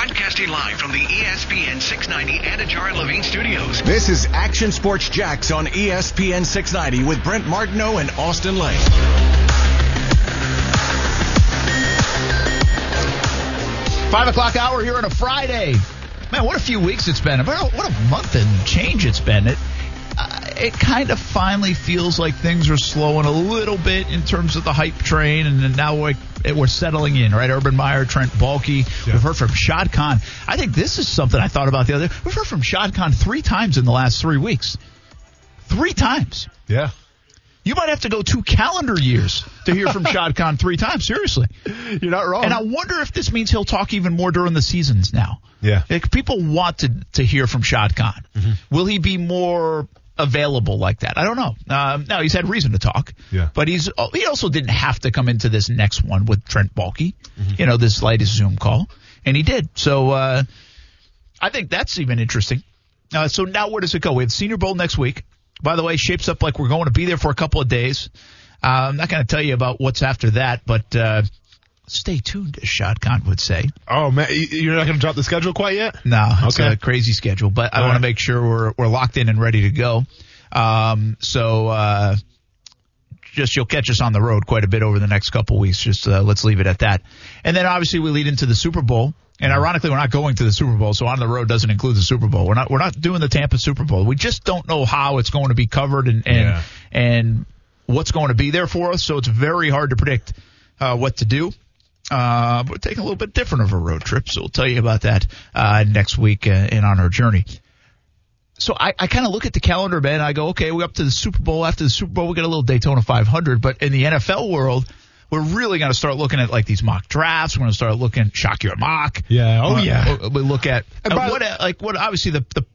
Broadcasting live from the ESPN 690 Anajar Levine Studios. This is Action Sports Jax on ESPN 690 with Brent Martineau and Austin Lane. Five o'clock hour here on a Friday. Man, what a few weeks it's been. What a, what a month and change it's been. It uh, it kind of finally feels like things are slowing a little bit in terms of the hype train, and then now we're, we're settling in, right? Urban Meyer, Trent Baalke. We've heard from Shad Khan. I think this is something I thought about the other day. We've heard from Shad Khan three times in the last three weeks. Three times. Yeah. You might have to go two calendar years to hear from Shad Khan three times. Seriously. You're not wrong. And I wonder if this means he'll talk even more during the seasons now. Yeah. Like, people want to, to hear from Shad Khan. Mm-hmm. Will he be more available like that? I don't know. Um, now, he's had reason to talk. Yeah. But he's he also didn't have to come into this next one with Trent Baalke, you know, this latest Zoom call. And he did. So uh, I think that's even interesting. Uh, so now where does it go? We have Senior Bowl next week. By the way, shapes up like we're going to be there for a couple of days. Uh, I'm not going to tell you about what's after that, but uh, stay tuned, as Khan would say. oh man, you- you're not going to drop the schedule quite yet? No, it's Okay. a crazy schedule, but I want to make sure we're we're locked in and ready to go. Um, so uh, just you'll catch us on the road quite a bit over the next couple weeks. Just uh, let's leave it at that. And then obviously we lead into the Super Bowl. And ironically, we're not going to the Super Bowl, so on the road doesn't include the Super Bowl. We're not we're not doing the Tampa Super Bowl. We just don't know how it's going to be covered and and Yeah. and what's going to be there for us. So it's very hard to predict uh, what to do. Uh, we're taking a little bit different of a road trip, so we'll tell you about that uh, next week uh, and on our journey. So I, I kind of look at the calendar, man. And I go, okay, we're up to the Super Bowl. After the Super Bowl, we get a little Daytona 500. But in the NFL world, we're really going to start looking at like these mock drafts. We're going to start looking shock your mock. Yeah. Oh, Uh, yeah. We look at uh, what like what obviously the the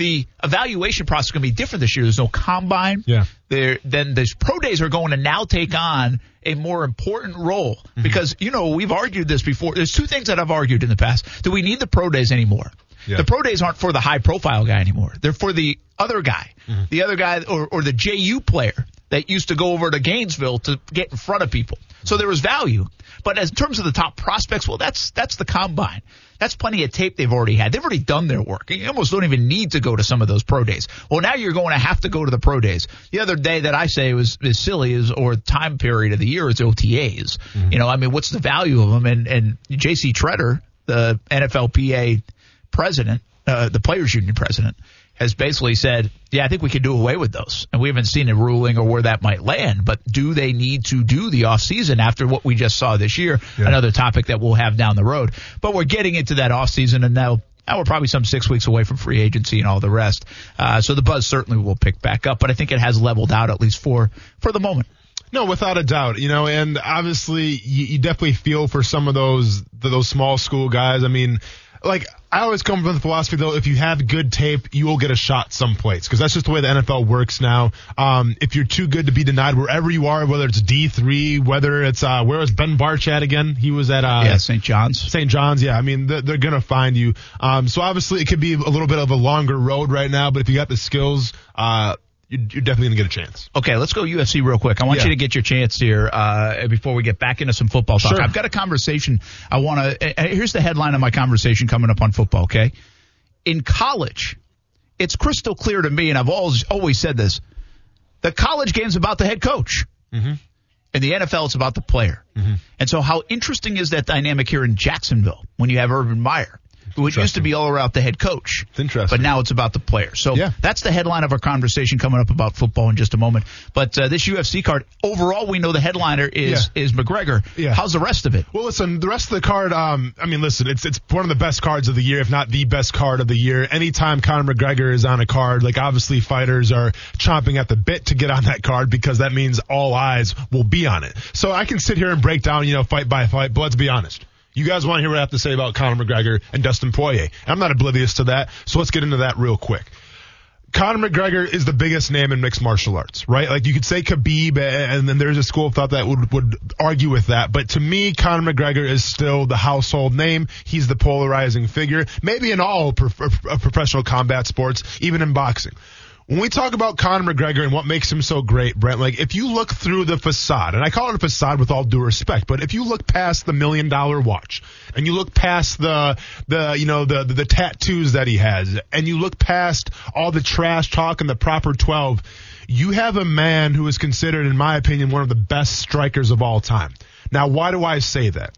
the evaluation process is going to be different this year. There's no combine. Yeah. There then these pro days are going to now take on a more important role Mm-hmm. because you know we've argued this before. There's two things that I've argued in the past. Do we need the pro days anymore? Yeah. The pro days aren't for the high profile guy anymore. They're for the other guy, Mm-hmm. the other guy, or, or the JU player that used to go over to Gainesville to get in front of people. So there was value. But as in terms of the top prospects, well, that's that's the combine. That's plenty of tape they've already had. They've already done their work. You almost don't even need to go to some of those pro days. Well, now you're going to have to go to the pro days. The other day that I say was is silly is or time period of the year is OTAs. You know, I mean, what's the value of them? And and J.C. Tretter, the NFLPA president, uh, the players union president, has basically said, yeah, I think we can do away with those. And we haven't seen a ruling or where that might land, but do they need to do the off season after what we just saw this year? Another topic that we'll have down the road. But we're getting into that off season and now now we're probably some six weeks away from free agency and all the rest. Uh, so the buzz certainly will pick back up, but I think it has leveled out at least for for the moment. No, without a doubt, you know, and obviously you, you definitely feel for some of those those small school guys. I mean, like I always come from the philosophy though, if you have good tape, you will get a shot someplace because that's just the way the NFL works now. Um, if you're too good to be denied wherever you are, whether it's D three, whether it's uh, where was Ben Bartch at again? He was at uh, yeah, St. John's. St. John's, yeah. I mean, they're, they're going to find you. Um, so obviously, it could be a little bit of a longer road right now, but if you got the skills, uh, you're, you're definitely going to get a chance. Okay, let's go UFC real quick. I want Yeah. you to get your chance here uh, before we get back into some football talk. Sure. I've got a conversation. I want to. Here's the headline of my conversation coming up on football. Okay, in college, it's crystal clear to me, and I've always always said this: the college game's about the head coach. Mm-hmm. In the NFL, it's about the player. And so, how interesting is that dynamic here in Jacksonville when you have Urban Meyer, who it used to be all about the head coach, It's interesting. but now it's about the player. So Yeah. that's the headline of our conversation coming up about football in just a moment. But uh, this UFC card, overall, we know the headliner is is McGregor. Yeah. How's the rest of it? Well, listen, the rest of the card, um, I mean, listen, it's it's one of the best cards of the year, if not the best card of the year. Anytime Conor McGregor is on a card, like obviously fighters are chomping at the bit to get on that card because that means all eyes will be on it. So I can sit here and break down, you know, fight by fight, but let's be honest. You guys want to hear what I have to say about Conor McGregor and Dustin Poirier. I'm not oblivious to that, so let's get into that real quick. Conor McGregor is the biggest name in mixed martial arts, right? Like you could say Khabib, and then there's a school of thought that would would argue with that. But to me, Conor McGregor is still the household name. He's the polarizing figure, maybe in all pro- pro- professional combat sports, even in boxing. When we talk about Conor McGregor and what makes him so great, Brent, like if you look through the facade, and I call it a facade with all due respect, but if you look past the million dollar watch and you look past the the you know the, the the tattoos that he has, and you look past all the trash talk and the Proper Twelve, you have a man who is considered, in my opinion, one of the best strikers of all time. Now, why do I say that?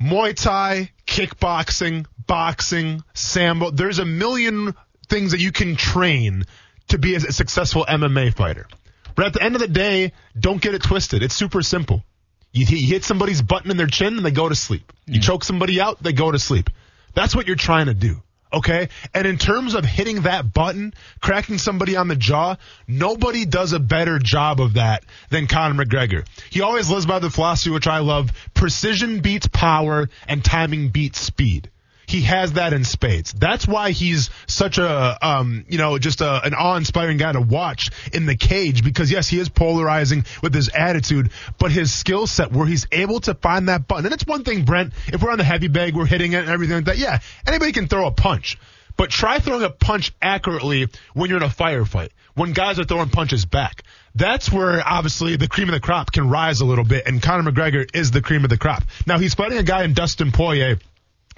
Muay Thai, kickboxing, boxing, sambo. There's a million things that you can train to be a successful MMA fighter. But at the end of the day, don't get it twisted. It's super simple. You, you hit somebody's button in their chin and they go to sleep. You mm-hmm. choke somebody out, they go to sleep. That's what you're trying to do. Okay. And in terms of hitting that button, cracking somebody on the jaw, nobody does a better job of that than Conor McGregor. He always lives by the philosophy, which I love. Precision beats power and timing beats speed. He has that in spades. That's why he's such a, um, you know, just a, an awe-inspiring guy to watch in the cage because yes, he is polarizing with his attitude, but his skill set where he's able to find that button. And it's one thing, Brent, if we're on the heavy bag, we're hitting it and everything like that. Yeah, anybody can throw a punch. But try throwing a punch accurately when you're in a firefight, when guys are throwing punches back. That's where obviously the cream of the crop can rise a little bit, and Conor McGregor is the cream of the crop. Now he's fighting a guy in Dustin Poirier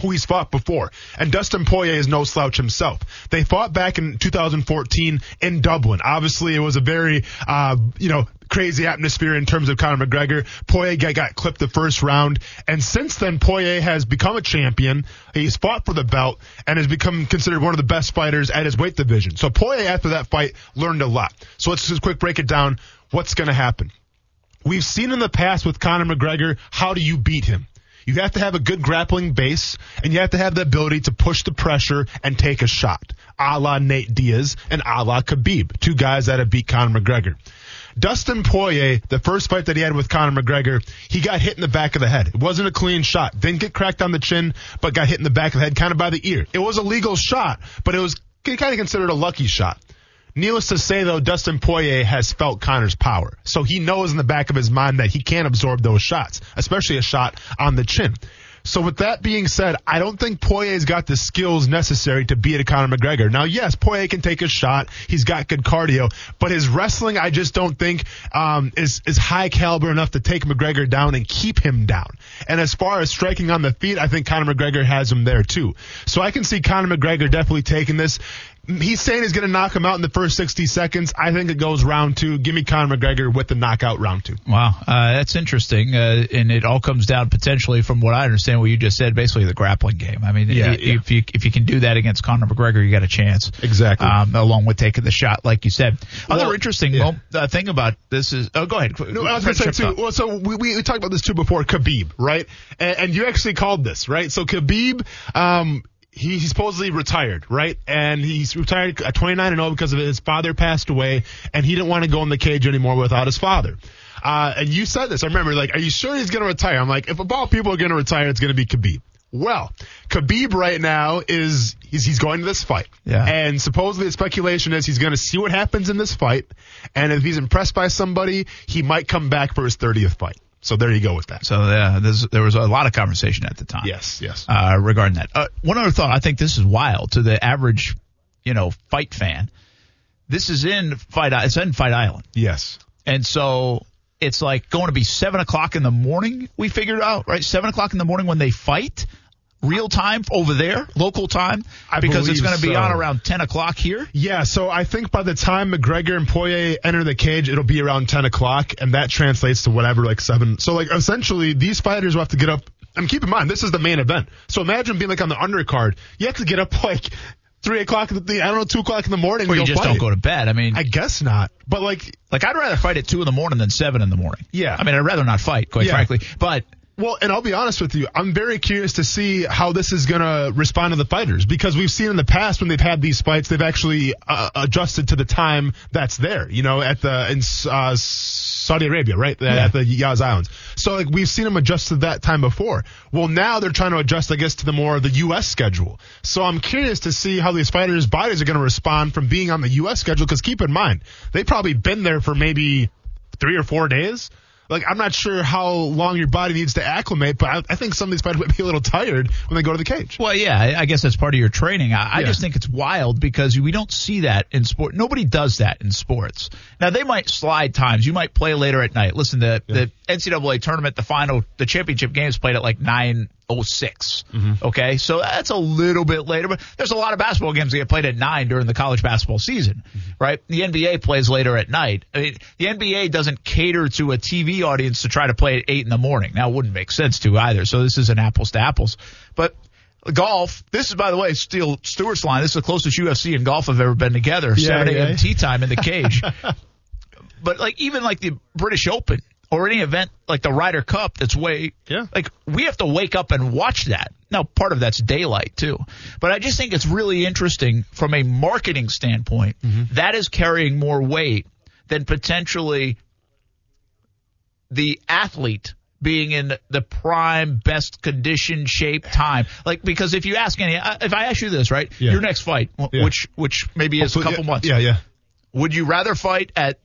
who he's fought before. And Dustin Poirier is no slouch himself. They fought back in 2014 in Dublin. Obviously, it was a very, uh, you know, crazy atmosphere in terms of Conor McGregor. Poirier got, got clipped the first round. And since then, Poirier has become a champion. He's fought for the belt and has become considered one of the best fighters at his weight division. So Poirier, after that fight, learned a lot. So let's just quick break it down. What's going to happen? We've seen in the past with Conor McGregor, how do you beat him? You have to have a good grappling base, and you have to have the ability to push the pressure and take a shot, a la Nate Diaz and a la Khabib, two guys that have beat Conor McGregor. Dustin Poirier, the first fight that he had with Conor McGregor, he got hit in the back of the head. It wasn't a clean shot. Didn't get cracked on the chin, but got hit in the back of the head, kind of by the ear. It was a legal shot, but it was kind of considered a lucky shot. Needless to say, though, Dustin Poirier has felt Conor's power. So he knows in the back of his mind that he can't absorb those shots, especially a shot on the chin. So with that being said, I don't think Poirier's got the skills necessary to beat a Conor McGregor. Now, yes, Poirier can take a shot. He's got good cardio, but his wrestling, I just don't think um, is is high caliber enough to take McGregor down and keep him down. And as far as striking on the feet, I think Conor McGregor has him there too. So I can see Conor McGregor definitely taking this. He's saying he's going to knock him out in the first 60 seconds. I think it goes round two. Give me Conor McGregor with the knockout round two. Wow, uh, that's interesting, uh, and it all comes down potentially from what I understand, what you just said, basically the grappling game. I mean, Yeah, i- if you if you can do that against Conor McGregor, you got a chance. Exactly. Um, along with taking the shot, like you said. Other Well, interesting yeah. well, uh, thing about this is, oh, go ahead. No, I was going to say too. Well, so we, we we talked about this too before. Khabib, right? And, and you actually called this, right? So Khabib, um, he, supposedly retired, right? And he's retired at 29 and 0 because of his father passed away, and he didn't want to go in the cage anymore without his father. Uh, and you said this. I remember, like, are you sure he's going to retire? I'm like, if of all people are going to retire, it's going to be Khabib. Well, Khabib right now is he's, he's going to this fight. Yeah. And supposedly the speculation is he's going to see what happens in this fight, and if he's impressed by somebody, he might come back for his 30th fight. So there you go with that. So yeah, there's, there was a lot of conversation at the time. Yes, yes. uh, regarding that. Uh, one other thought. I think this is wild to the average, you know, fight fan. This is in fight. It's in Fight Island, yes. and so it's like going to be seven o'clock in the morning. We figured out right, seven o'clock in the morning when they fight, real time over there, local time, I because it's going to be so. on around ten o'clock here. Yeah, so I think by the time McGregor and Poirier enter the cage, it'll be around 10 o'clock, and that translates to whatever, like 7. So, like, essentially, these fighters will have to get up. And keep in mind, this is the main event. So imagine being, like, on the undercard. You have to get up, like, 3 o'clock, in the, I don't know, 2 o'clock in the morning. Or you just fight. don't go to bed. I mean, I guess not. But, like, like I'd rather fight at two in the morning than seven in the morning. Yeah. I mean, I'd rather not fight, quite Yeah. frankly. But Well, and I'll be honest with you, I'm very curious to see how this is going to respond to the fighters because we've seen in the past when they've had these fights, they've actually uh, adjusted to the time that's there. You know, at the in uh, Saudi Arabia, right at the Yas Islands. So like we've seen them adjust to that time before. Well, now they're trying to adjust, I guess, to the more of the U.S. schedule. So I'm curious to see how these fighters' bodies are going to respond from being on the U.S. schedule because keep in mind they've probably been there for maybe three or four days. Like I'm not sure how long your body needs to acclimate, but I, I think some of these fighters might be a little tired when they go to the cage. Well, yeah, I I guess that's part of your training. I, I just think it's wild because we don't see that in sport. Nobody does that in sports. Now they might slide times. You might play later at night. Listen, the the NCAA tournament, the final, the championship games played at like nine oh six. Mm-hmm. Okay, so that's a little bit later, but there's a lot of basketball games that get played at nine during the college basketball season, mm-hmm. right? The NBA plays later at night. I mean, the NBA doesn't cater to a TV audience to try to play at eight in the morning. Now, it wouldn't make sense to either. So this is an apples to apples, but golf. This is, by the way, Steel Stewart's line. This is the closest UFC and golf have ever been together. Yeah, 7 a.m. yeah. tee time in the cage. but like even like the British Open or any event like the Ryder Cup, that's way Yeah. Like we have to wake up and watch that. Now part of that's daylight too, but I just think it's really interesting from a marketing standpoint. that is carrying more weight than potentially the athlete being in the prime, best condition, shape, time. Like because if you ask any, uh, if I ask you this, right, Yeah. your next fight, Yeah. which which maybe is a couple months, Yeah, yeah. would you rather fight at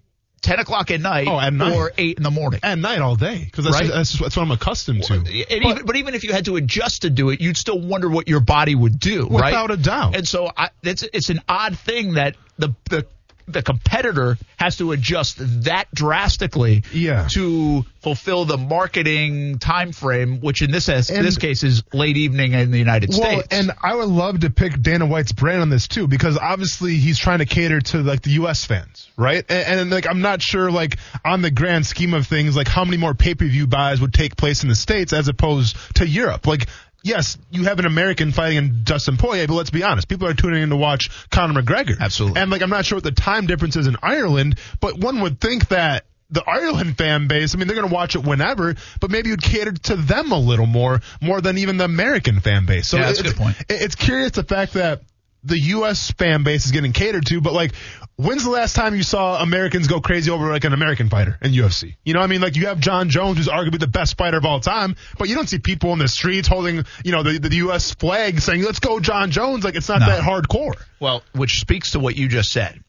ten o'clock at night, Oh, at night. or eight in the morning? At night all day because that's, Right. that's, that's what I'm accustomed to. And even, but even if you had to adjust to do it, you'd still wonder what your body would do, right? Without a doubt. And so I, it's it's an odd thing that the the the competitor has to adjust that drastically Yeah. to fulfill the marketing time frame, which in this in And- this case is late evening in the United Well, States. and I would love to pick Dana White's brand on this too, because obviously he's trying to cater to like the U.S. fans, right? And, and like I'm not sure, like on the grand scheme of things, like how many more pay per view buys would take place in the states as opposed to Europe, like. Yes, you have an American fighting in Dustin Poirier, but let's be honest, people are tuning in to watch Conor McGregor. Absolutely. And like I'm not sure what the time difference is in Ireland, but one would think that the Ireland fan base, I mean, they're going to watch it whenever, but maybe you'd cater to them a little more, more than even the American fan base. So Yeah, that's a good point. It's curious the fact that the U.S. fan base is getting catered to, but like, when's the last time you saw Americans go crazy over like an American fighter in UFC? You know, what I mean, like you have Jon Jones, who's arguably the best fighter of all time, but you don't see people in the streets holding, you know, the, the U.S. flag saying, "Let's go, Jon Jones." Like, it's not No. that hardcore. Well, which speaks to what you just said,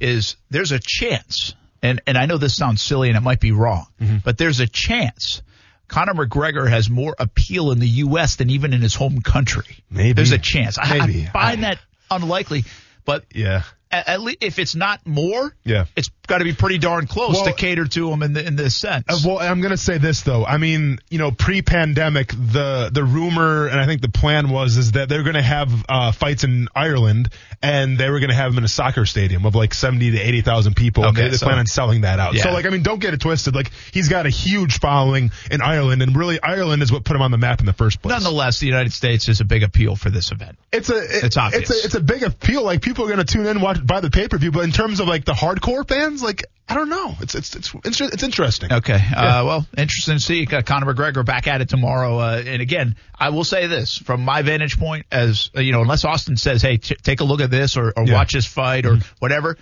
is there's a chance, and, and I know this sounds silly and it might be wrong, Mm-hmm. but there's a chance Conor McGregor has more appeal in the U.S. than even in his home country. Maybe. There's a chance. I, Maybe. I find I- that unlikely, but Yeah. At, least if it's not more, Yeah. it's got to be pretty darn close Well- to cater to them in, the, in this sense. Uh, well, I'm going to say this though. I mean, you know, pre-pandemic, the the rumor and I think the plan was is that they're going to have uh, fights in Ireland, and they were going to have them in a soccer stadium of like 70 to 80 thousand people. Okay, they, they so- plan on selling that out. So, like, I mean, don't get it twisted. Like, he's got a huge following in Ireland, and really, Ireland is what put him on the map in the first place. Nonetheless, the United States is a big appeal for this event. it's a it- It's obvious. It's a, it's a big appeal. Like people are going to tune in, watch buy the pay per view. But in terms of like the hardcore fans, like I don't know. It's it's it's it's, it's interesting. Okay. Uh, well, interesting to see uh, Conor McGregor back at it tomorrow. Uh, and again, I will say this from my vantage point, as uh, you know, unless Austin says, "Hey, t- take a look at this" or, or Yeah. watch this fight or whatever.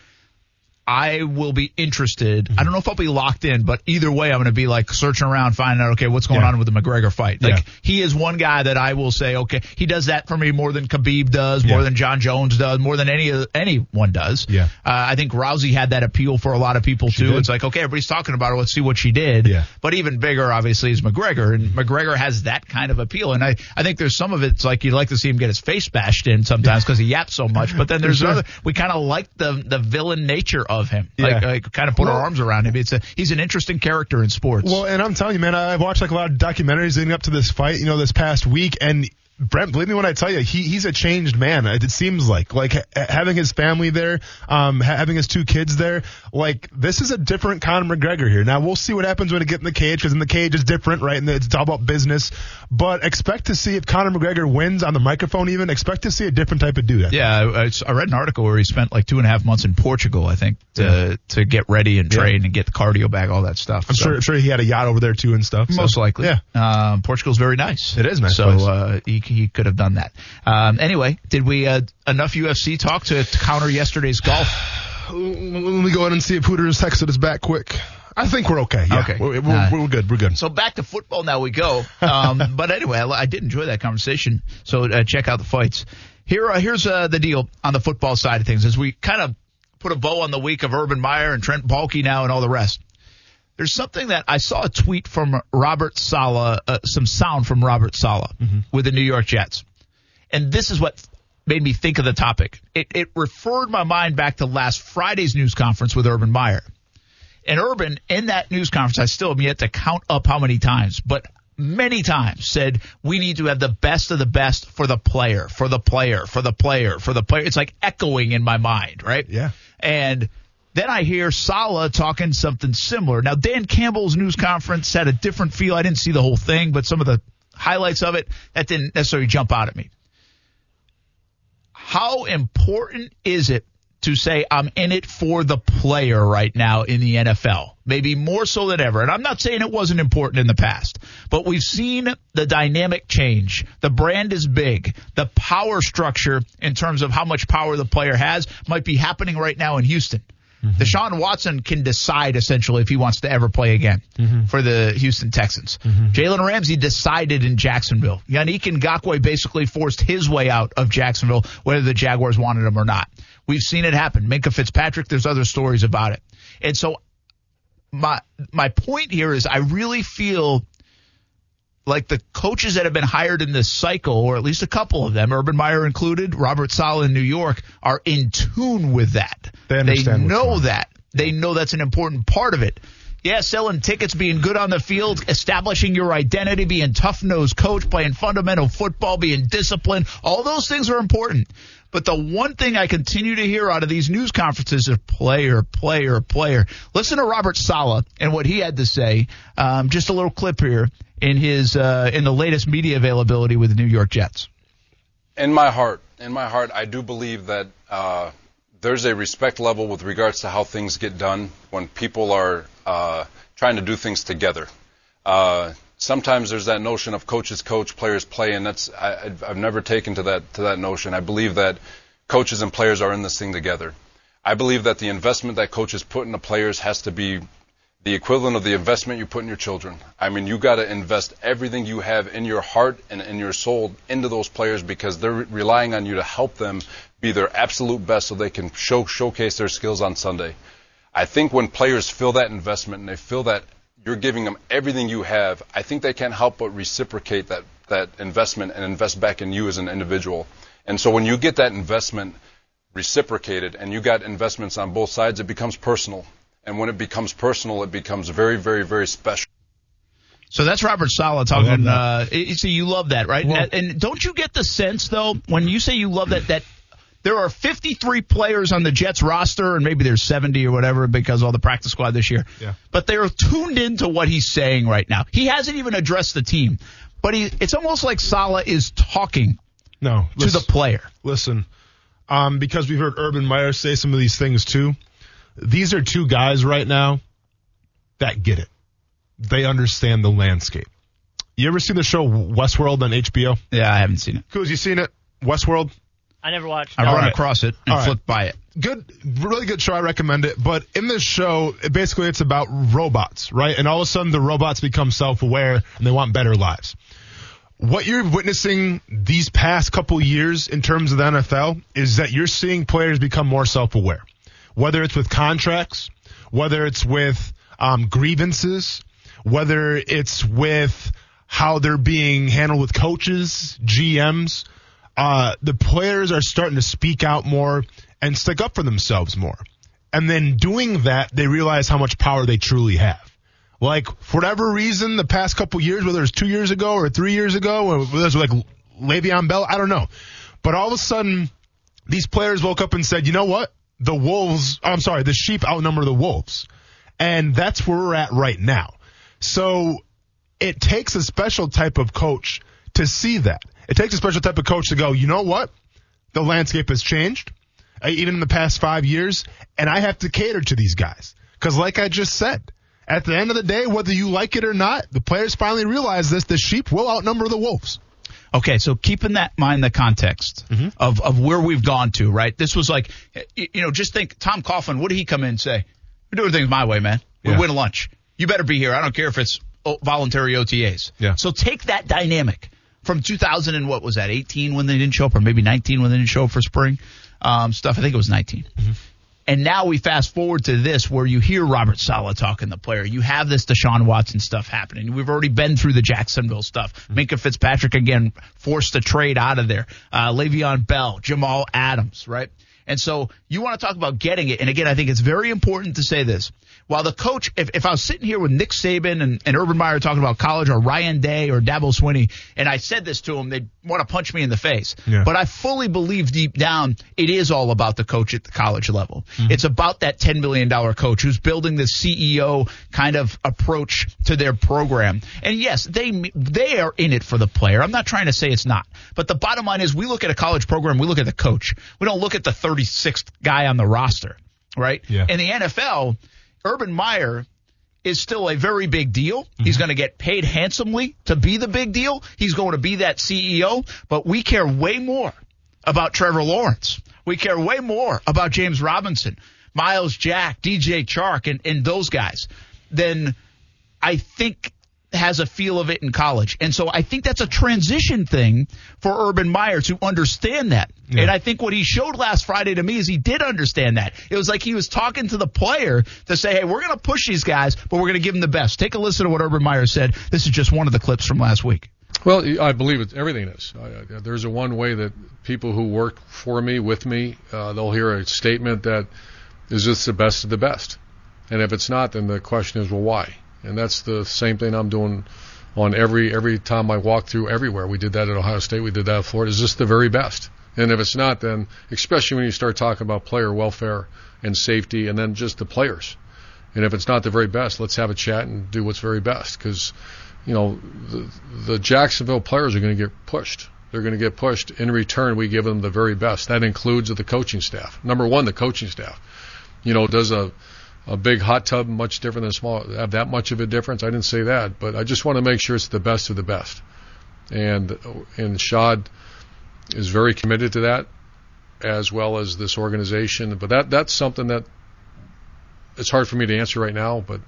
I will be interested. I don't know if I'll be locked in, but either way, I'm going to be like searching around, finding out, okay, what's going Yeah. on with the McGregor fight. Like, Yeah. he is one guy that I will say, okay, he does that for me more than Khabib does, more Yeah. than Jon Jones does, more than any anyone does. Yeah. Uh, I think Rousey had that appeal for a lot of people too. did. It's like, okay, everybody's talking about her. Let's see what she did. Yeah. But even bigger, obviously, is McGregor, and McGregor has that kind of appeal. And I, I think there's some of it, it's like you'd like to see him get his face bashed in sometimes because he yaps so much. But then there's Sure. other we kind of like the the villain nature of him. Like, Yeah. like kind of put our arms around him. It's a he's an interesting character in sports. Well, and I'm telling you, man, I've watched like a lot of documentaries leading up to this fight, you know, this past week, and Brent, believe me when I tell you, he he's a changed man. It, seems like like ha- having his family there, um, ha- having his two kids there, like this is a different Conor McGregor here. Now we'll see what happens when he gets in the cage because in the cage is different, right? And it's all about business. But expect to see if Conor McGregor wins on the microphone, even expect to see a different type of dude. Yeah, I, I read an article where he spent like two and a half months in Portugal, I think, to to get ready and Yeah. train and get the cardio back, all that stuff. I'm So- sure, I'm sure he had a yacht over there too and stuff. so- Most likely. yeah. Um, Portugal's very nice. It is nice So uh, he, he could have done that. Um, anyway, did we uh, enough UFC talk to, to counter yesterday's golf? Let me go ahead and see if Hooters texted us back quick. I think we're okay. Yeah, Okay. We're, we're, right. we're good. We're good. So back to football now we go. Um, but anyway, I, I did enjoy that conversation. So uh, check out the fights. Here, uh, here's uh, the deal on the football side of things as we kind of put a bow on the week of Urban Meyer and Trent Baalke now and all the rest. There's something that I saw a tweet from Robert Saleh, uh, some sound from Robert Saleh with the New York Jets. And this is what made me think of the topic. It, it referred my mind back to last Friday's news conference with Urban Meyer. And Urban, in that news conference, I still have yet to count up how many times, but many times said we need to have the best of the best for the player, for the player, for the player, for the player. It's like echoing in my mind, right? Yeah. And then I hear Saleh talking something similar. Now, Dan Campbell's news conference had a different feel. I didn't see the whole thing, but some of the highlights of it, that didn't necessarily jump out at me. How important is it to say I'm in it for the player right now in the NFL? Maybe more so than ever. And I'm not saying it wasn't important in the past, but we've seen the dynamic change. The brand is big. The power structure in terms of how much power the player has might be happening right now in Houston. Mm-hmm. Deshaun Watson can decide essentially if he wants to ever play again Mm-hmm. for the Houston Texans. Jalen Ramsey decided in Jacksonville. Yannick Ngakoue basically forced his way out of Jacksonville, whether the Jaguars wanted him or not. We've seen it happen. Minkah Fitzpatrick, there's other stories about it. And so my my point here is I really feel like the coaches that have been hired in this cycle, or at least a couple of them, Urban Meyer included, Robert Saleh in New York, are in tune with that. They understand what's know that. They know that's an important part of it. Yeah, selling tickets, being good on the field, establishing your identity, being tough nosed coach, playing fundamental football, being disciplined, all those things are important. But the one thing I continue to hear out of these news conferences is player, player, player. Listen to Robert Saleh and what he had to say. Um, just a little clip here in his uh, in the latest media availability with the New York Jets. in my heart, in my heart, I do believe that uh, there's a respect level with regards to how things get done when people are uh, trying to do things together. Sometimes there's that notion of coaches coach, players play, and that's I, I've- I've never taken to that to that notion. I believe that coaches and players are in this thing together. I believe that the investment that coaches put into players has to be the equivalent of the investment you put in your children. I mean, you got to invest everything you have in your heart and in your soul into those players because they're relying on you to help them be their absolute best so they can show showcase their skills on Sunday. I think when players feel that investment and they feel that you're giving them everything you have, I think they can't help but reciprocate that that investment and invest back in you as an individual. And so when you get that investment reciprocated and you got investments on both sides, it becomes personal. And when it becomes personal, it becomes very, very, very special. So that's Robert Saleh talking. that. Uh, so you love that, right? Well- and, and don't you get the sense though when you say you love that that there are 53 players on the Jets roster, and maybe there's 70 or whatever because of all the practice squad this year. Yeah. But they're tuned into what he's saying right now. He hasn't even addressed the team, but he it's almost like Saleh is talking No. to the player. listen, um, because we've heard Urban Meyer say some of these things too. These are two guys right now that get it. They understand the landscape. You ever seen the show Westworld on HBO? Yeah, I haven't seen it. Cool, you seen it? Westworld? I never watched. It. I've All run right. across it and All right. flipped by it. Good, really good show. I recommend it. But in this show, it basically it's about robots, right? And all of a sudden the robots become self-aware and they want better lives. What you're witnessing these past couple years in terms of the NFL is that you're seeing players become more self-aware. Whether it's with contracts, whether it's with um, grievances, whether it's with how they're being handled with coaches, GMs, uh, the players are starting to speak out more and stick up for themselves more. And then doing that, they realize how much power they truly have. Like, for whatever reason, the past couple years, whether it's two years ago or three years ago, or whether it was like Le'Veon Bell, I don't know. But all of a sudden, these players woke up and said, you know what? The wolves, I'm sorry, the sheep outnumber the wolves. And that's where we're at right now. So it takes a special type of coach to see that. It takes a special type of coach to go, you know what? The landscape has changed, uh, even in the past five years, and I have to cater to these guys. Because, like I just said, at the end of the day, whether you like it or not, the players finally realize this the sheep will outnumber the wolves. Okay, so keep in that mind the context of, of where we've gone to, right? This was like, you, you know, just think Tom Coughlin, what did he come in and say? We're doing things my way, man. We Yeah. win lunch. You better be here. I don't care if it's voluntary OTAs. Yeah. So take that dynamic from 2000 and what was that, 18 when they didn't show up, or maybe 19 when they didn't show up for spring um, stuff. I think it was 19. And now we fast forward to this where you hear Robert Saleh talking the player. You have this Deshaun Watson stuff happening. We've already been through the Jacksonville stuff. Minkah Fitzpatrick again forced to trade out of there. Uh, Le'Veon Bell, Jamal Adams, right? And so you want to talk about getting it. And again, I think it's very important to say this. While the coach, if, if I was sitting here with Nick Saban and, and Urban Meyer talking about college or Ryan Day or Dabo Swinney, and I said this to them, they'd want to punch me in the face. Yeah. But I fully believe deep down it is all about the coach at the college level. Mm-hmm. It's about that $10 million coach who's building the CEO kind of approach to their program. And yes, they, they are in it for the player. I'm not trying to say it's not. But the bottom line is we look at a college program, we look at the coach. We don't look at the 36th guy on the roster, right? Yeah. In the NFL, Urban Meyer is still a very big deal. He's mm-hmm. going to get paid handsomely to be the big deal. He's going to be that CEO, but we care way more about Trevor Lawrence. We care way more about James Robinson, Myles Jack, DJ Chark, and, and those guys than I think has a feel of it in college. And so I think that's a transition thing for Urban Meyer to understand that. Yeah. And I think what he showed last Friday to me is he did understand that. It was like he was talking to the player to say, hey, we're going to push these guys, but we're going to give them the best. Take a listen to what Urban Meyer said. This is just one of the clips from last week. Well, I believe it, everything is. I, I, there's a one way that people who work for me, with me, uh, they'll hear a statement that is this the best of the best, and if it's not, then the question is, well, why? And that's the same thing I'm doing on every every time I walk through everywhere. We did that at Ohio State. We did that at Florida. Is this the very best? And if it's not, then especially when you start talking about player welfare and safety, and then just the players. And if it's not the very best, let's have a chat and do what's very best. Because, you know, the, the Jacksonville players are going to get pushed. They're going to get pushed. In return, we give them the very best. That includes the coaching staff. Number one, the coaching staff. You know, does a a big hot tub much different than a small have that much of a difference? I didn't say that, but I just want to make sure it's the best of the best. And and Shad is very committed to that, as well as this organization. But that that's something that it's hard for me to answer right now. But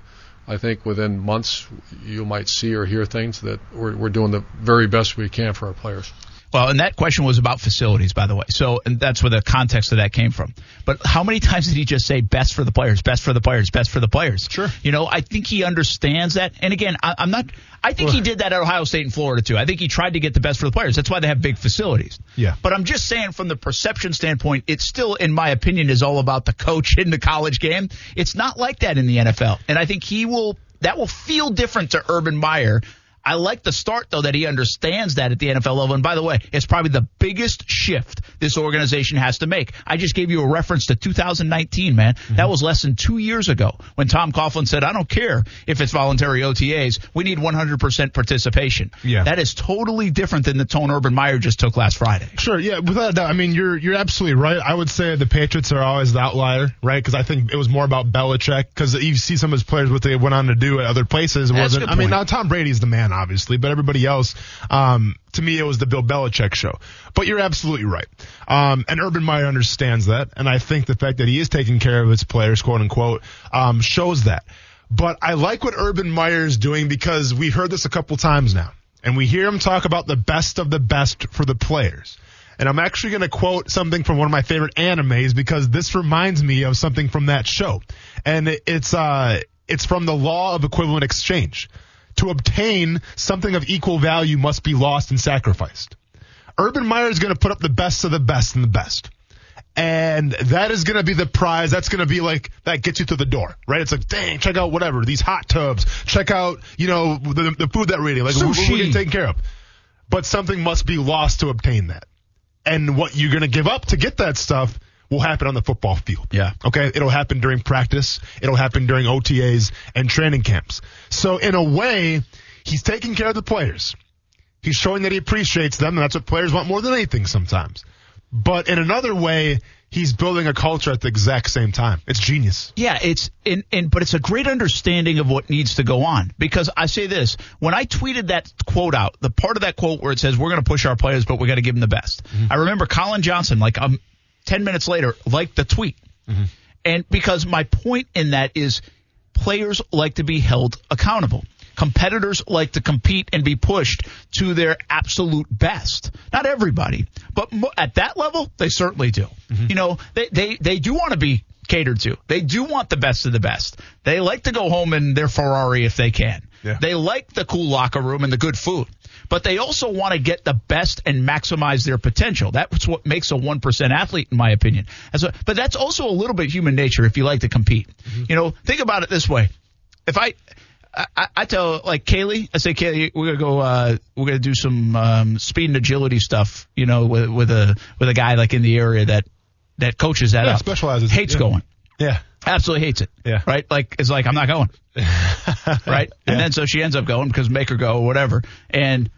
I think within months you might see or hear things that we're, we're doing the very best we can for our players. Well, and that question was about facilities, by the way. So, and that's where the context of that came from. But how many times did he just say best for the players, best for the players, best for the players? Sure. You know, I think he understands that. And again, I, I'm not, I think he did that at Ohio State and Florida too. I think he tried to get the best for the players. That's why they have big facilities. Yeah. But I'm just saying from the perception standpoint, it still, in my opinion, is all about the coach in the college game. It's not like that in the NFL. And I think he will, that will feel different to Urban Meyer. I like the start though that he understands that at the NFL level. And by the way, it's probably the biggest shift this organization has to make. I just gave you a reference to 2019, man. Mm-hmm. That was less than two years ago when Tom Coughlin said, "I don't care if it's voluntary OTAs. We need 100% participation." Yeah. that is totally different than the tone Urban Meyer just took last Friday. Sure, yeah. Without a doubt, I mean, you're you're absolutely right. I would say the Patriots are always the outlier, right? Because I think it was more about Belichick. Because you see some of his players what they went on to do at other places. It wasn't. I mean, now Tom Brady's the man, obviously, but everybody else, um, to me, it was the Bill Belichick show. But you're absolutely right. Um, and Urban Meyer understands that, and I think the fact that he is taking care of his players, quote unquote, um, shows that. But I like what Urban Meyer is doing because we've heard this a couple times now, and we hear him talk about the best of the best for the players. And I'm actually going to quote something from one of my favorite animes because this reminds me of something from that show. And it's, uh, it's from the law of equivalent exchange. To obtain something of equal value must be lost and sacrificed. Urban Meyer is going to put up the best of the best and the best. And that is going to be the prize. That's going to be like, that gets you to the door, right? It's like, dang, check out whatever, these hot tubs. Check out, you know, the, the food that we're eating. Like, we're, we're Sushi. getting taken care of. But something must be lost to obtain that. And what you're going to give up to get that stuff will happen on the football field. Yeah. Okay. It'll happen during practice. It'll happen during OTAs and training camps. So in a way, he's taking care of the players. He's showing that he appreciates them, and that's what players want more than anything sometimes. But in another way, he's building a culture at the exact same time. It's genius. Yeah, it's in, in but it's a great understanding of what needs to go on because I say this when I tweeted that quote out, the part of that quote where it says we're going to push our players, but we got to give them the best. I remember Collin Johnson, like um, ten minutes later, liked the tweet, mm-hmm. and because my point in that is players like to be held accountable. Competitors like to compete and be pushed to their absolute best. Not everybody, but mo- at that level, they certainly do. Mm-hmm. You know, they, they, they do want to be catered to. They do want the best of the best. They like to go home in their Ferrari if they can. Yeah. They like the cool locker room and the good food. But they also want to get the best and maximize their potential. That's what makes a 1% athlete, in my opinion. That's what, but that's also a little bit human nature if you like to compete. You know, think about it this way. If I, I, I tell like Kaylee, I say Kaylee, we're gonna go, uh, we're gonna do some um, speed and agility stuff, you know, with with a with a guy like in the area that that coaches that Yeah, up. specializes. hates Yeah. going, Yeah. absolutely hates it. Yeah. right. Like it's like I'm not going, right? And then so she ends up going because make her go or whatever. And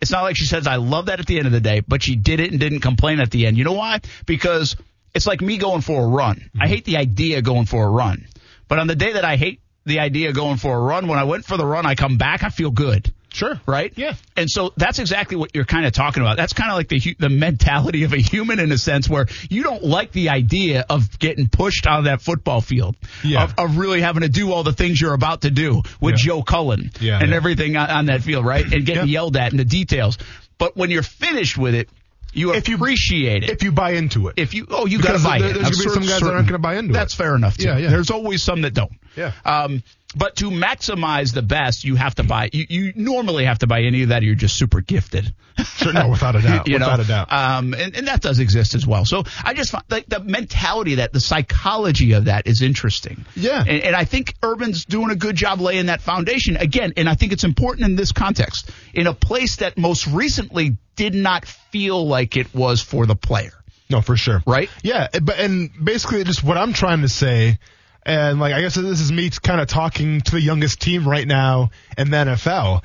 it's not like she says I love that at the end of the day, but she did it and didn't complain at the end. You know why? Because it's like me going for a run. Mm-hmm. I hate the idea going for a run, but on the day that I hate the idea going for a run, when I went for the run, I come back, I feel good. Sure. Right? Yeah. And so that's exactly what you're kind of talking about. That's kind of like the the mentality of a human in a sense where you don't like the idea of getting pushed out of that football field. Yeah. Of, of really having to do all the things you're about to do with Yeah. Joe Cullen Yeah, and yeah. everything on, on that field, right? And getting yelled at in the details. But when you're finished with it, you If you- appreciate it. If you buy into it. If you oh you got to buy there- it. there's gonna be some guys that aren't gonna buy into it. That's fair enough. Too. Yeah, yeah. There's always some that don't. Yeah. Um, but to maximize the best, you have to buy. You, you normally have to buy any of that, or you're just super gifted. Sure, no, without a doubt. you without know, a doubt. Um, and, and that does exist as well. So I just find like the mentality that, the psychology of that is interesting. Yeah. And, and I think Urban's doing a good job laying that foundation again. And I think it's important in this context, in a place that most recently did not feel like it was for the player. No, for sure. Right? Yeah, but and basically just what I'm trying to say, and like I guess this is me kind of talking to the youngest team right now in the NFL.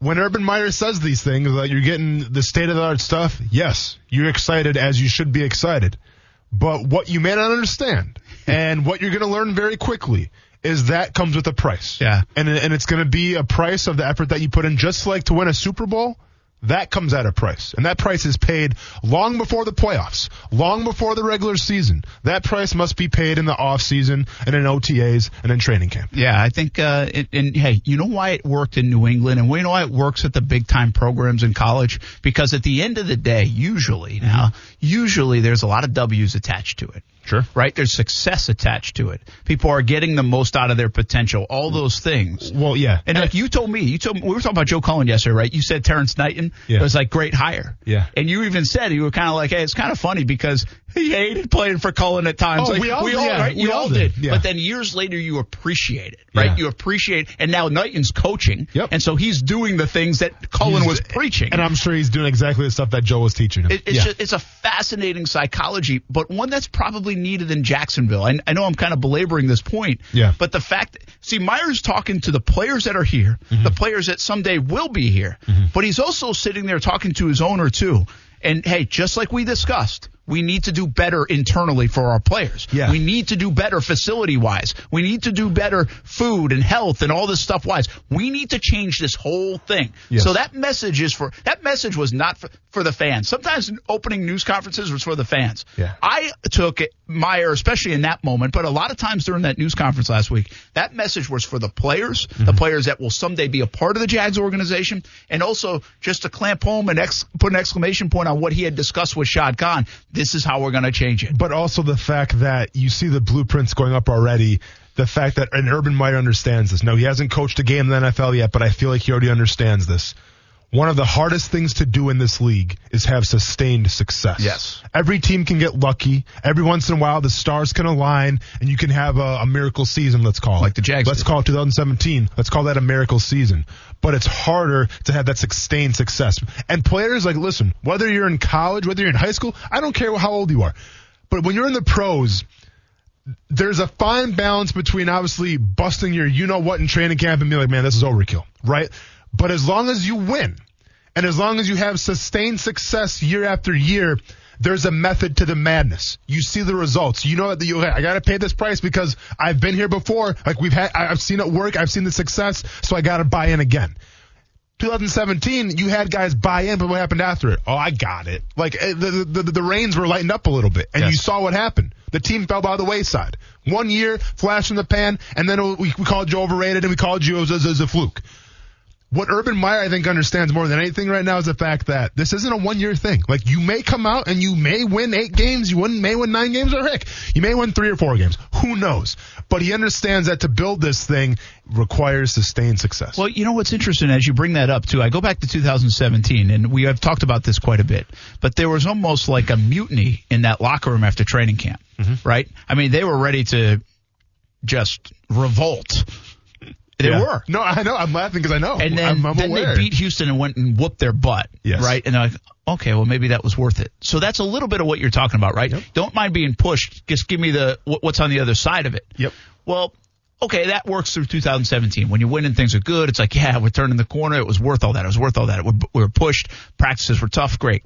When Urban Meyer says these things, like you're getting the state of the art stuff, yes, you're excited as you should be excited. But what you may not understand, and what you're going to learn very quickly, is that comes with a price. Yeah. And and it's going to be a price of the effort that you put in. Just like to win a Super Bowl, that comes at a price. And that price is paid long before the playoffs, long before the regular season. That price must be paid in the off season and in OTAs and in training camp. Yeah, I think, uh, it, and hey, you know why it worked in New England, and we know why it works at the big time programs in college? Because at the end of the day, usually now, usually there's a lot of W's attached to it. Sure. Right? There's success attached to it. People are getting the most out of their potential. All those things. Well, yeah. And like you told me, you told me, we were talking about Joe Cullen yesterday, right? You said Terrence Knighton Yeah. was like great hire. Yeah. And you even said you were kind of like, hey, it's kind of funny because he hated playing for Cullen at times. Oh, like, we all- we all, yeah, right? we You all all did. did. Yeah. But then years later, you appreciate it, right? Yeah. You appreciate, and now Knighton's coaching. Yep. And so he's doing the things that Cullen He's- was preaching. And I'm sure he's doing exactly the stuff that Joe was teaching him. It, it's yeah. just, it's a fascinating psychology, but one that's probably needed in Jacksonville. I, I know I'm kind of belaboring this point, Yeah. but the fact, see, Meyer's talking to the players that are here, Mm-hmm. the players that someday will be here, but he's also sitting there talking to his owner too. And hey, just like we discussed, we need to do better internally for our players. Yeah. We need to do better facility wise. We need to do better food and health and all this stuff wise. We need to change this whole thing. Yes. So that message is for that message was not for, for the fans. Sometimes opening news conferences was for the fans. Yeah. I took it, Meyer, especially in that moment, but a lot of times during that news conference last week, that message was for the players, Mm-hmm. the players that will someday be a part of the Jags organization, and also just to clamp home and ex, put an exclamation point on what he had discussed with Shad Khan. This is how we're going to change it. but also the fact that you see the blueprints going up already. The fact that an Urban Meyer understands this. No, he hasn't coached a game in the NFL yet, but I feel like he already understands this. One of the hardest things to do in this league is have sustained success. Yes. Every team can get lucky. Every once in a while, the stars can align, and you can have a, a miracle season. Let's call it Like the Jags Let's did. call it 2017. Let's call that a miracle season. But it's harder to have that sustained success. And players like, listen, whether you're in college, whether you're in high school, I don't care how old you are. But when you're in the pros, there's a fine balance between obviously busting your you know what in training camp and being like, man, this is overkill, right? But as long as you win and as long as you have sustained success year after year, there's a method to the madness. You see the results. You know that you, I got to pay this price because I've been here before. Like we've had, I've seen it work. I've seen the success. So I got to buy in again. 2017, you had guys buy in, but what happened after it? Oh, I got it. Like eh, the the, the, the reins were lightened up a little bit, and Yes. you saw what happened. The team fell by the wayside. One year, flash in the pan, and then we, we called you overrated, and we called you as, as, as a fluke. What Urban Meyer I think understands more than anything right now is the fact that this isn't a one year thing. Like you may come out and you may win eight games, you may win nine games, or heck, you may win three or four games. Who knows? But he understands that to build this thing requires sustained success. Well, you know what's interesting as you bring that up too. I go back to 2017, and we have talked about this quite a bit. But there was almost like a mutiny in that locker room after training camp, Mm-hmm. right? I mean, they were ready to just revolt. They Yeah. were. No, I know. I'm laughing because I know. And then, I'm, I'm then they beat Houston and went and whooped their butt. Yes. Right? And they're like, okay, well, maybe that was worth it. So that's a little bit of what you're talking about, right? Don't mind being pushed. Just give me the what's on the other side of it. Yep. Well, okay, that works through 2017. When you win and things are good, it's like, yeah, we're turning the corner. It was worth all that. It was worth all that. We we were pushed. Practices were tough. Great.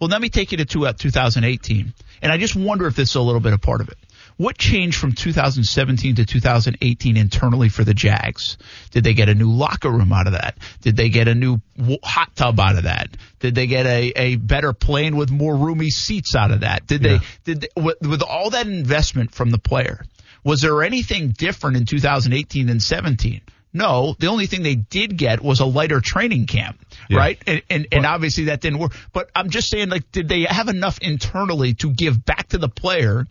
Well, let me take you to uh, 2018. And I just wonder if this is a little bit a part of it. What changed from 2017 to 2018 internally for the Jags? Did they get a new locker room out of that? Did they get a new w- hot tub out of that? Did they get a, a better plane with more roomy seats out of that? Did they, Yeah. did they, with, with all that investment from the player, was there anything different in 2018 than 17? No, the only thing they did get was a lighter training camp, Yeah. right? And, and, and obviously that didn't work. But I'm just saying, like, did they have enough internally to give back to the player,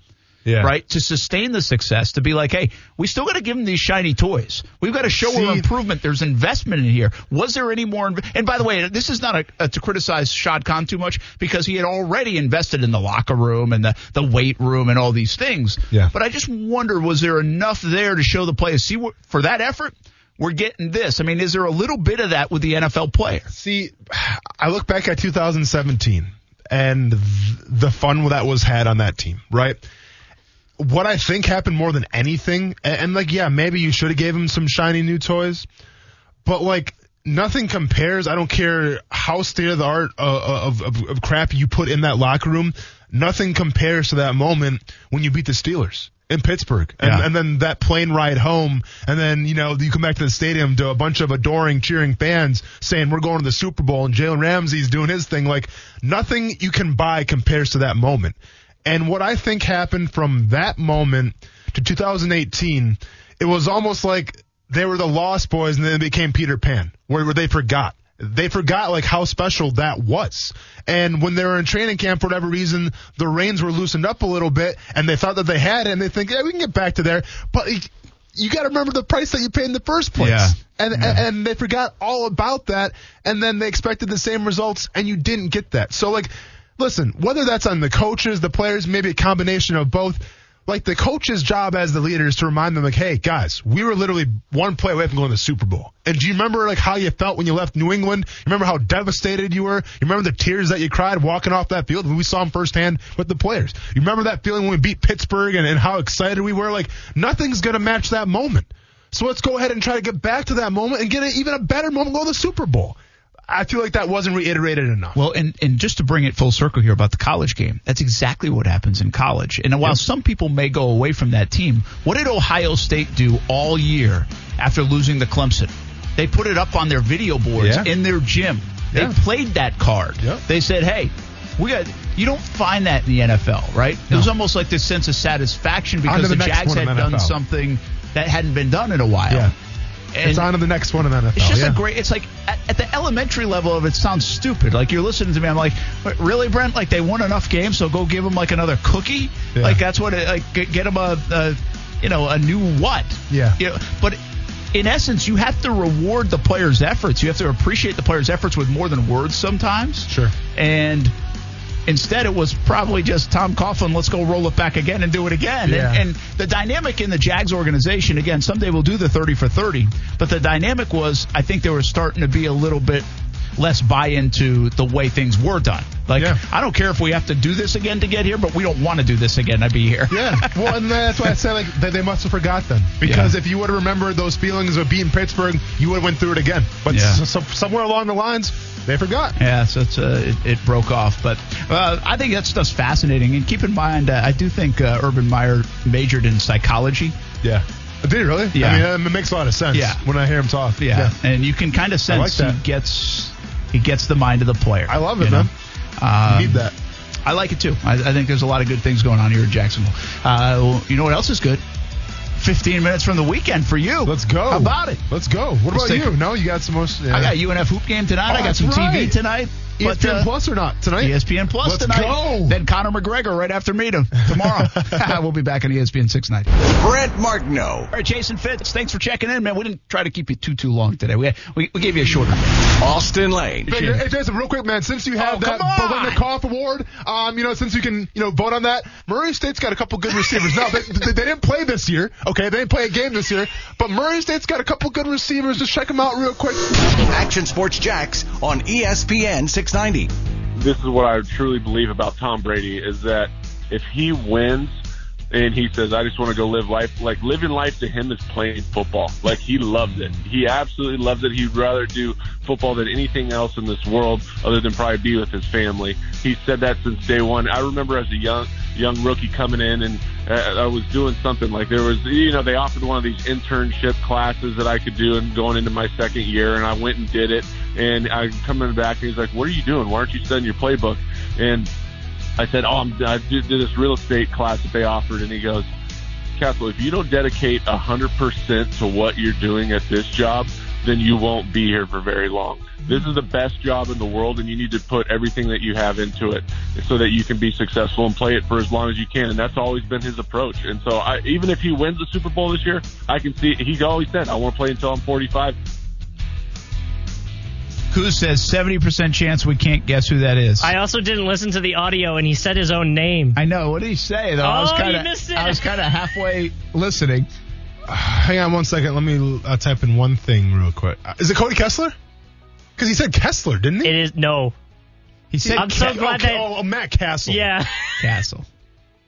Yeah. right, to sustain the success? To be like, hey, we still got to give them these shiny toys. We've got to show See- our improvement. There's investment in here. Was there any more? Inv- and by the way, this is not a, a, to criticize Shad Khan too much because he had already invested in the locker room and the, the weight room and all these things. Yeah. But I just wonder, was there enough there to show the players? See, for that effort, we're getting this. I mean, is there a little bit of that with the NFL player? See, I look back at 2017 and th- the fun that was had on that team, right? What I think happened more than anything, and, and like, yeah, maybe you should have gave him some shiny new toys, but like, nothing compares. I don't care how state of the art uh, of, of, of crap you put in that locker room. Nothing compares to that moment when you beat the Steelers in Pittsburgh, and, Yeah. and then that plane ride home, and then you know you come back to the stadium to a bunch of adoring, cheering fans saying we're going to the Super Bowl, and Jalen Ramsey's doing his thing. Like nothing you can buy compares to that moment. And what I think happened from that moment to 2018, it was almost like they were the Lost Boys and then they became Peter Pan, where, where they forgot. They forgot like how special that was. And when they were in training camp for whatever reason, the reins were loosened up a little bit and they thought that they had it and they think, yeah, we can get back to there. But you- got to remember the price that you paid in the first place. Yeah. And, and and they forgot all about that and then they expected the same results and you didn't get that. So like listen, whether that's on the coaches, the players, maybe a combination of both, like the coach's job as the leader is to remind them like, hey guys, we were literally one play away from going to the Super Bowl. And do you remember like how you felt when you left New England? You remember how devastated you were? You remember the tears that you cried walking off that field? When we saw them firsthand with the players. You remember that feeling when we beat Pittsburgh and, and how excited we were? Like nothing's gonna match that moment. So let's go ahead and try to get back to that moment and get a, even a better moment, go to the Super Bowl. I feel like that wasn't reiterated enough. Well, and, and just to bring it full circle here about the college game, that's exactly what happens in college. And while some people may go away from that team, what did Ohio State do all year after losing to Clemson? They put it up on their video boards Yeah. in their gym. They Yeah. played that card. Yep. They said, hey, we got. You don't find that in the NFL, right? It was almost like this sense of satisfaction because the, the Jags had the done NFL. something that hadn't been done in a while. Yeah. And it's on to the next one in the NFL. it's just yeah. a great. It's like at, at the elementary level of it sounds stupid. Like you're listening to me, I'm like, really, Brent? Like they won enough games, so go give them like another cookie. Yeah. Like that's what it. Like get, get them a, a, you know, a new what? Yeah. You know, but in essence, you have to reward the players' efforts. You have to appreciate the players' efforts with more than words sometimes. Sure. And instead, it was probably just Tom Coughlin. Let's go roll it back again and do it again. Yeah. And, and the dynamic in the Jags organization, again, someday we'll do the 30 for 30, but the dynamic was I think they were starting to be a little bit less buy into the way things were done. Like, Yeah. I don't care if we have to do this again to get here, but we don't want to do this again to be here. Yeah, well, and that's why I said like they, they must have forgot then because Yeah. if you would have remembered those feelings of beating Pittsburgh, you would have went through it again. But Yeah. s- somewhere along the lines, they forgot. Yeah, so it's, uh, it, it broke off. But uh, I think that stuff's fascinating. And keep in mind, uh, I do think uh, Urban Meyer majored in psychology. Yeah, did he really? Yeah. I mean, it makes a lot of sense. Yeah. when I hear him talk. Yeah, and you can kind of sense that. he gets he gets the mind of the player. I love it, you know? man. Um, need that. I like it too. I, I think there's a lot of good things going on here in Jacksonville. Uh, well, you know what else is good? 15 minutes from the weekend for you. Let's go. How about it? Let's go. What Let's about you? it. No, you got some most. Yeah. I got UNF hoop game tonight. Oh, I got some TV tonight. But, ESPN uh, Plus or not tonight? ESPN Plus Let's tonight. go. Then Conor McGregor right after meet him tomorrow. we'll be back on ESPN 690. Brent Martineau. All right, Jason Fitz, thanks for checking in, man. We didn't try to keep you too too long today. We we, we gave you a shorter. Austin Lane. Hey, hey, Jason, real quick, man. Since you have Oh, that come on. Biletnikoff award, um, you know, since you can, you know, vote on that, Murray State's got a couple good receivers. now, they, they, they didn't play this year. Okay, they didn't play a game this year, but Murray State's got a couple good receivers. Just check them out real quick. Action Sports Jax on ESPN 690. this is what I truly believe about Tom Brady is that if he wins and he says, I just want to go live life, like living life to him is playing football. Like he loves it. He absolutely loves it. He'd rather do football than anything else in this world other than probably be with his family. He said that since day one. I remember as a young, young rookie coming in and uh, I was doing something like there was, you know, they offered one of these internship classes that I could do and going into my second year and I went and did it. And I coming back and he's like, what are you doing? Why aren't you studying your playbook? And I said, oh, I'm, I did, did this real estate class that they offered. And he goes, Cassel, if you don't dedicate 100% to what you're doing at this job, then you won't be here for very long. This is the best job in the world, and you need to put everything that you have into it so that you can be successful and play it for as long as you can. And that's always been his approach. And so, I, even if he wins the Super Bowl this year, I can see he always said, "I want to play until I'm 45." Kuz says 70% chance we can't guess who that is. I also didn't listen to the audio, and he said his own name. I know. What did he say though? I was Oh, you kind missed of it. I was kind of halfway listening. Hang on one second. Let me uh, type in one thing real quick. Uh, Is it Cody Kessler? Because he said Kessler, didn't he? It is no. He said I'm so Ca- glad okay, that- oh, oh, Matt Cassel. Yeah. Cassel.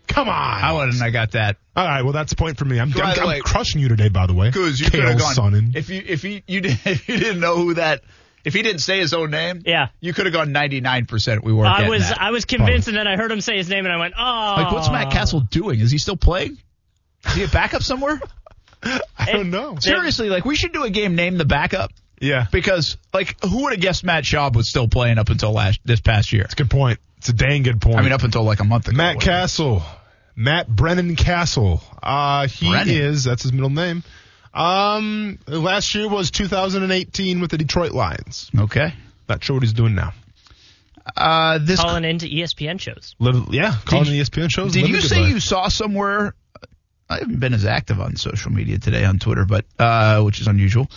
Come on. I wouldn't have got that. All right, well, that's a point for me. I'm, I'm, I'm crushing you today, by the way. Kuz, you could have gone. Sonnen. If you if you you, did, if you didn't know who that, if he didn't say his own name, Yeah. you could have gone 99%. We weren't. I was that. I was convinced, and then I heard him say his name, and I went, "Oh." like, what's Matt Cassel doing? Is he still playing? Is he a backup somewhere? I don't know. Seriously, like we should do a game name the backup Yeah. because like who would have guessed Matt Schaub was still playing up until last this past year? It's a good point. It's a dang good point. I mean, up until like a month ago. Matt. Cassel. Matt Brennan Cassel. Uh, he Brennan. is, that's his middle name. Um, last year was 2018 with the Detroit Lions. Okay. Not sure what he's doing now. Uh, this calling into ESPN shows? Little, yeah, calling Did E ESPN shows. Did you say life. you saw somewhere? I haven't been as active on social media today on Twitter, but uh, which is unusual.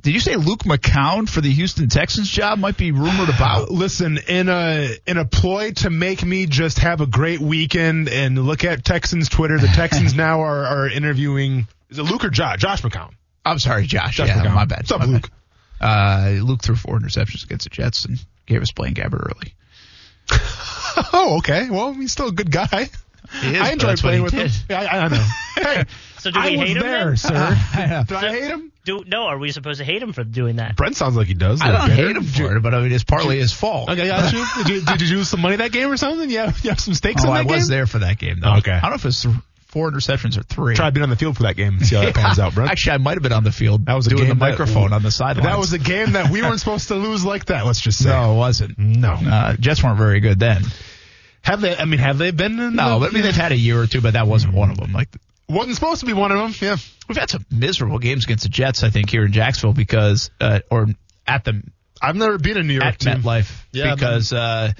Did you say Luke McCown for the Houston Texans job might be rumored about? listen, in a in a ploy to make me just have a great weekend and look at Texans Twitter, the Texans now are, are interviewing. Is it Luke or Josh? Josh McCown. I'm sorry, Josh. Josh yeah, McCown. my bad. What's up, my Luke? bad. Uh, Luke threw four interceptions against the Jets and gave us Blaine Gabbert early. Oh, okay. Well, he's still a good guy. He is, I enjoy playing with did. him. Yeah, I, I know. Hey, So do we I was hate him there, then? sir. I know. Did I hate him? Do no? Are we supposed to hate him for doing that? Brent sounds like he does. I a don't hate him for it, but I mean, it's partly his fault. Okay, got you. Did you did you lose some money that game or something? Yeah, you have some stakes Oh, in that I that was there for that game, though. Okay. I don't know if it's four interceptions or three. Try being on the field for that game and see how that pans out, Brent. Actually, I might have been on the field That was a doing game the that- microphone on the sideline. that was a game that we weren't supposed to lose like that. Let's just say. no, it wasn't. No. Uh, Jets weren't very good then. Have they? I mean, have they been? In No, the, but I mean they've had a year or two, but that wasn't one of them. Like wasn't supposed to be one of them. Yeah. we've had some miserable games against the Jets, I think, here in Jacksonville because, uh, or at the I've never been in New York. at team. MetLife Yeah, because uh,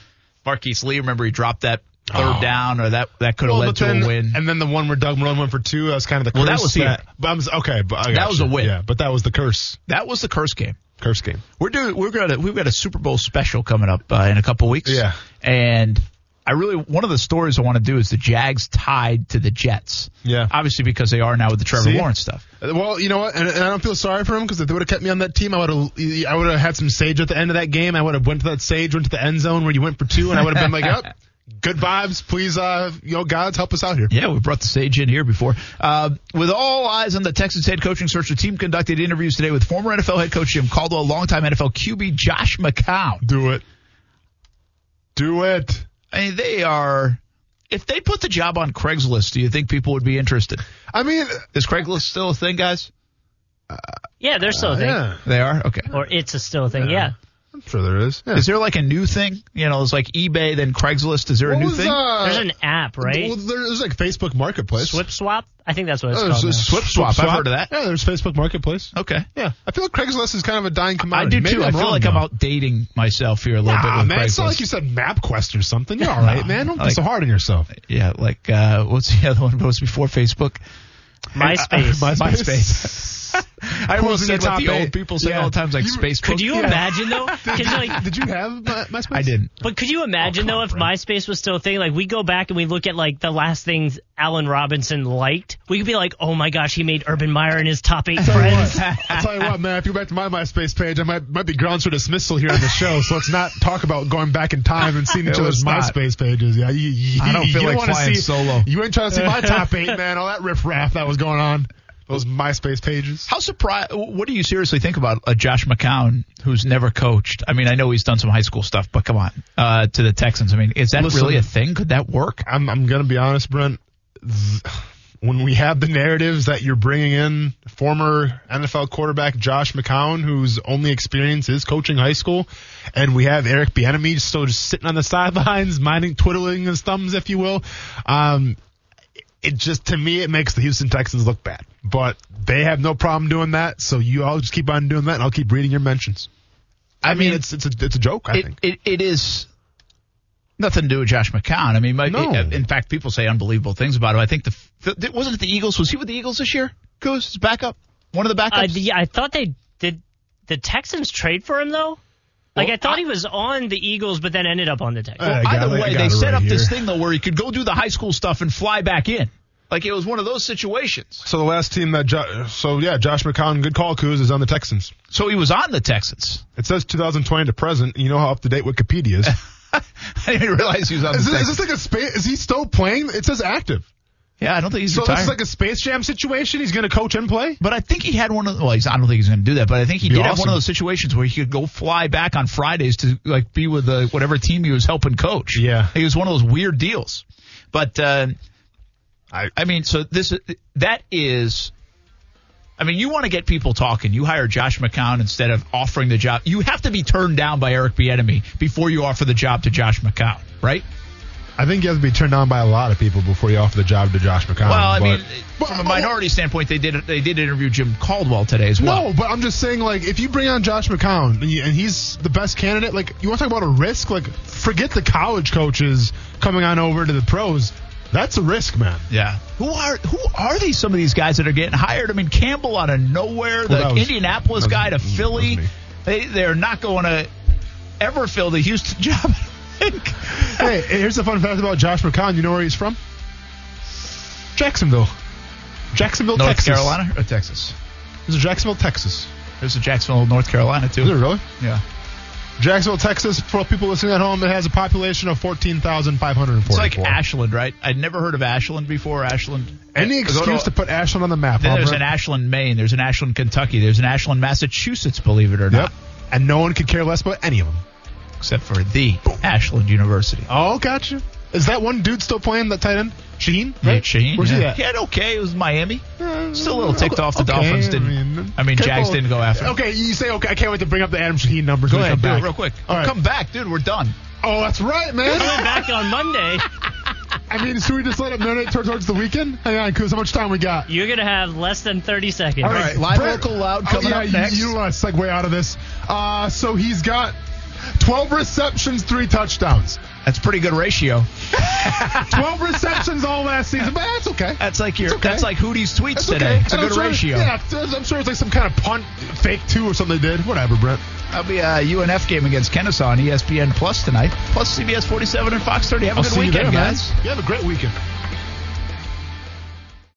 Marquise Lee, remember he dropped that third Oh. down, or that that could have Well, led to then, a win. And then the one where Doug Marrone went for two. That was kind of the curse. Well, that was here. but I'm, okay, but I That was you. a win. Yeah, but that was the curse. that was the curse game. Curse game. We're doing. We're gonna. We've got a Super Bowl special coming up uh, in a couple weeks. Yeah. And I really one of the stories I want to do is the Jags tied to the Jets. Yeah. Obviously because they are now with the Trevor See? Lawrence stuff. Uh, Well, you know what, and, and I don't feel sorry for him because if they would have kept me on that team, I would have, I would have had some sage at the end of that game. I would have went to that sage, went to the end zone where you went for two, and I would have been like, "Yep, good vibes. Please, uh, you know, gods help us out here." Yeah, we brought the sage in here before. Uh, with all eyes on the Texans head coaching search, the team conducted interviews today with former NFL head coach Jim Caldwell, longtime NFL QB Josh McCown. Do it. Do it. I mean, they are. If they put the job on Craigslist, do you think people would be interested? I mean, Is Craigslist still a thing, guys? Yeah, they're still a uh, thing, yeah. They are. Okay. or it's a still a thing. Yeah. I'm sure there is. Yeah. Is there like a new thing? You know, it's like eBay, then Craigslist. Is there a new was, thing? uh, There's an app, right? Well, there's like Facebook Marketplace. Swip Swap? I think that's what it's Oh, called. there's Swip Swap. I've heard of that. Yeah, there's Facebook Marketplace. okay. Yeah, I feel like Craigslist is kind of a dying commodity. I do Maybe too. I I'm feel wrong, like though. I'm outdating myself here a little bit Nah, with man, it's not like you said MapQuest or something. You're all right, No, man. Don't like- be so hard on yourself. Yeah, like uh, what's the other one that was before Facebook? MySpace. MySpace. I almost Who's in said your what the top old eight? people say Yeah. all the time, like You- space. Could you imagine though? 'Cause, like, Did you have My- MySpace? I didn't. but could you oh, imagine Oh, though on, if Brent. MySpace was still a thing? Like we go back and we look at like the last things Allen Robinson liked. We could be like, oh my gosh, he made Urban Meyer in his top eight Tell you friends. what, I'll tell you what, man. If you go back to my MySpace page, I might might be grounds for dismissal here on the show. So let's not talk about going back in time and seeing each other's. MySpace pages. Yeah, you, you, I don't feel you like wanna flying see, solo. You ain't trying to see my top eight, man. All that riffraff that was going on. Those MySpace pages. How surprised? What do you seriously think about uh, Josh McCown, who's never coached? I mean, I know he's done some high school stuff, but come on, uh, to the Texans. I mean, is that Listen. really a thing? Could that work? I'm I'm gonna be honest, Brent. When we have the narratives that you're bringing in former NFL quarterback Josh McCown, whose only experience is coaching high school, and we have Eric Bieniemy still just sitting on the sidelines, minding twiddling his thumbs, if you will. Um, it just to me it makes the Houston Texans look bad, but they have no problem doing that. So you all just keep on doing that, and I'll keep reading your mentions. I, mean, it's it's a it's a joke. I it, think. it, it is nothing to do with Josh McCown. I mean, my, No. in fact, people say unbelievable things about him. I think the the- wasn't it the Eagles? Was he with the Eagles this year? Goose his backup, one of the Uh, backups. yeah, I thought they did. The Texans trade for him though. Like Well, I thought I- he was on the Eagles, but then ended up on the Texans. I got Either it, way, they set right up this thing though where he could go do the high school stuff and fly back in. Like it was one of those situations. So the last team that jo- so yeah, Josh McCown, good call, Kuz, is on the Texans. So he was on the Texans. It says 2020 to present. and You know how up to date Wikipedia is. I didn't even realize he was on is, the this, is this like a space? Is he still playing? It says active. yeah, I don't think he's So retired. this is like a Space Jam situation. He's going to coach and play. But I think he had one of well, he's, I don't think he's going to do that. But I think he Be did have one of those situations where he could go fly back on Fridays to like be with the whatever team he was helping coach. Yeah. it was one of those weird deals. But uh, I I mean, so this that is. I mean, you want to get people talking. You hire Josh McCown instead of offering the job. You have to be turned down by Eric Bieniemy before you offer the job to Josh McCown, right? I think you have to be turned down by a lot of people before you offer the job to Josh McCown. Well, I but- mean, But- from a minority standpoint, they did they did interview Jim Caldwell today as well. No, but I'm just saying, like, if you bring on Josh McCown and he's the best candidate, like, you want to talk about a risk? Like, forget the college coaches coming on over to the pros. That's a risk, man. Yeah. Who are who are these? Some of these guys that are getting hired. I mean, Campbell out of nowhere, the Well, that was- Indianapolis was- guy to Philly. They they're not going to ever fill the Houston job. Hey, here's the fun fact about Josh McCown. You know where he's from? Jacksonville. Jacksonville, North Texas. Carolina or Texas? This is Jacksonville, Texas. There's a Jacksonville, North Carolina too. Is it really? Yeah. Jacksonville, Texas. For people listening at home, it has a population of 14,544. It's like Ashland, right? I'd never heard of Ashland before. Ashland. Any to- excuse to put Ashland on the map. Then there's an Ashland, Maine. There's an Ashland, Kentucky. There's an Ashland, Massachusetts. Believe it or not, Yep. And no one could care less about any of them. except for the Ashland University. Oh, gotcha. Is that one dude still playing that tight end? Shaheen? Yeah, Right? Shaheen. Where's yeah. he at? He had okay. It was Miami. Uh, Still a little ticked off. The okay, Dolphins didn't. I mean, Jags didn't go after. him. Okay, you say okay. I can't wait to bring up the Adam Shaheen numbers. Go when we ahead, come do back. it real quick. All right. Come back, dude. We're done. Oh, that's right, man. Coming back on Monday, I mean, should we just let it marinate towards, towards the weekend? Hang on, Kuz. How much time we got? you're gonna have less than 30 seconds. All right, live, Brett- local, loud Oh, coming yeah, up you- next. You, want to segue out of this? Uh, so he's got 12 receptions, three touchdowns. That's pretty good ratio. 12 receptions all last season, but that's okay. That's like your. Okay. That's like Hootie's tweets That's today. okay. It's a And I'm good sure- ratio. Yeah, I'm sure it's like some kind of punt fake two or something they did. Whatever, Brent. That'll be uh, a UNF game against Kennesaw on ESPN Plus tonight. Plus CBS 47 and Fox 30. Have a I'll good weekend, there, man. You have a great weekend.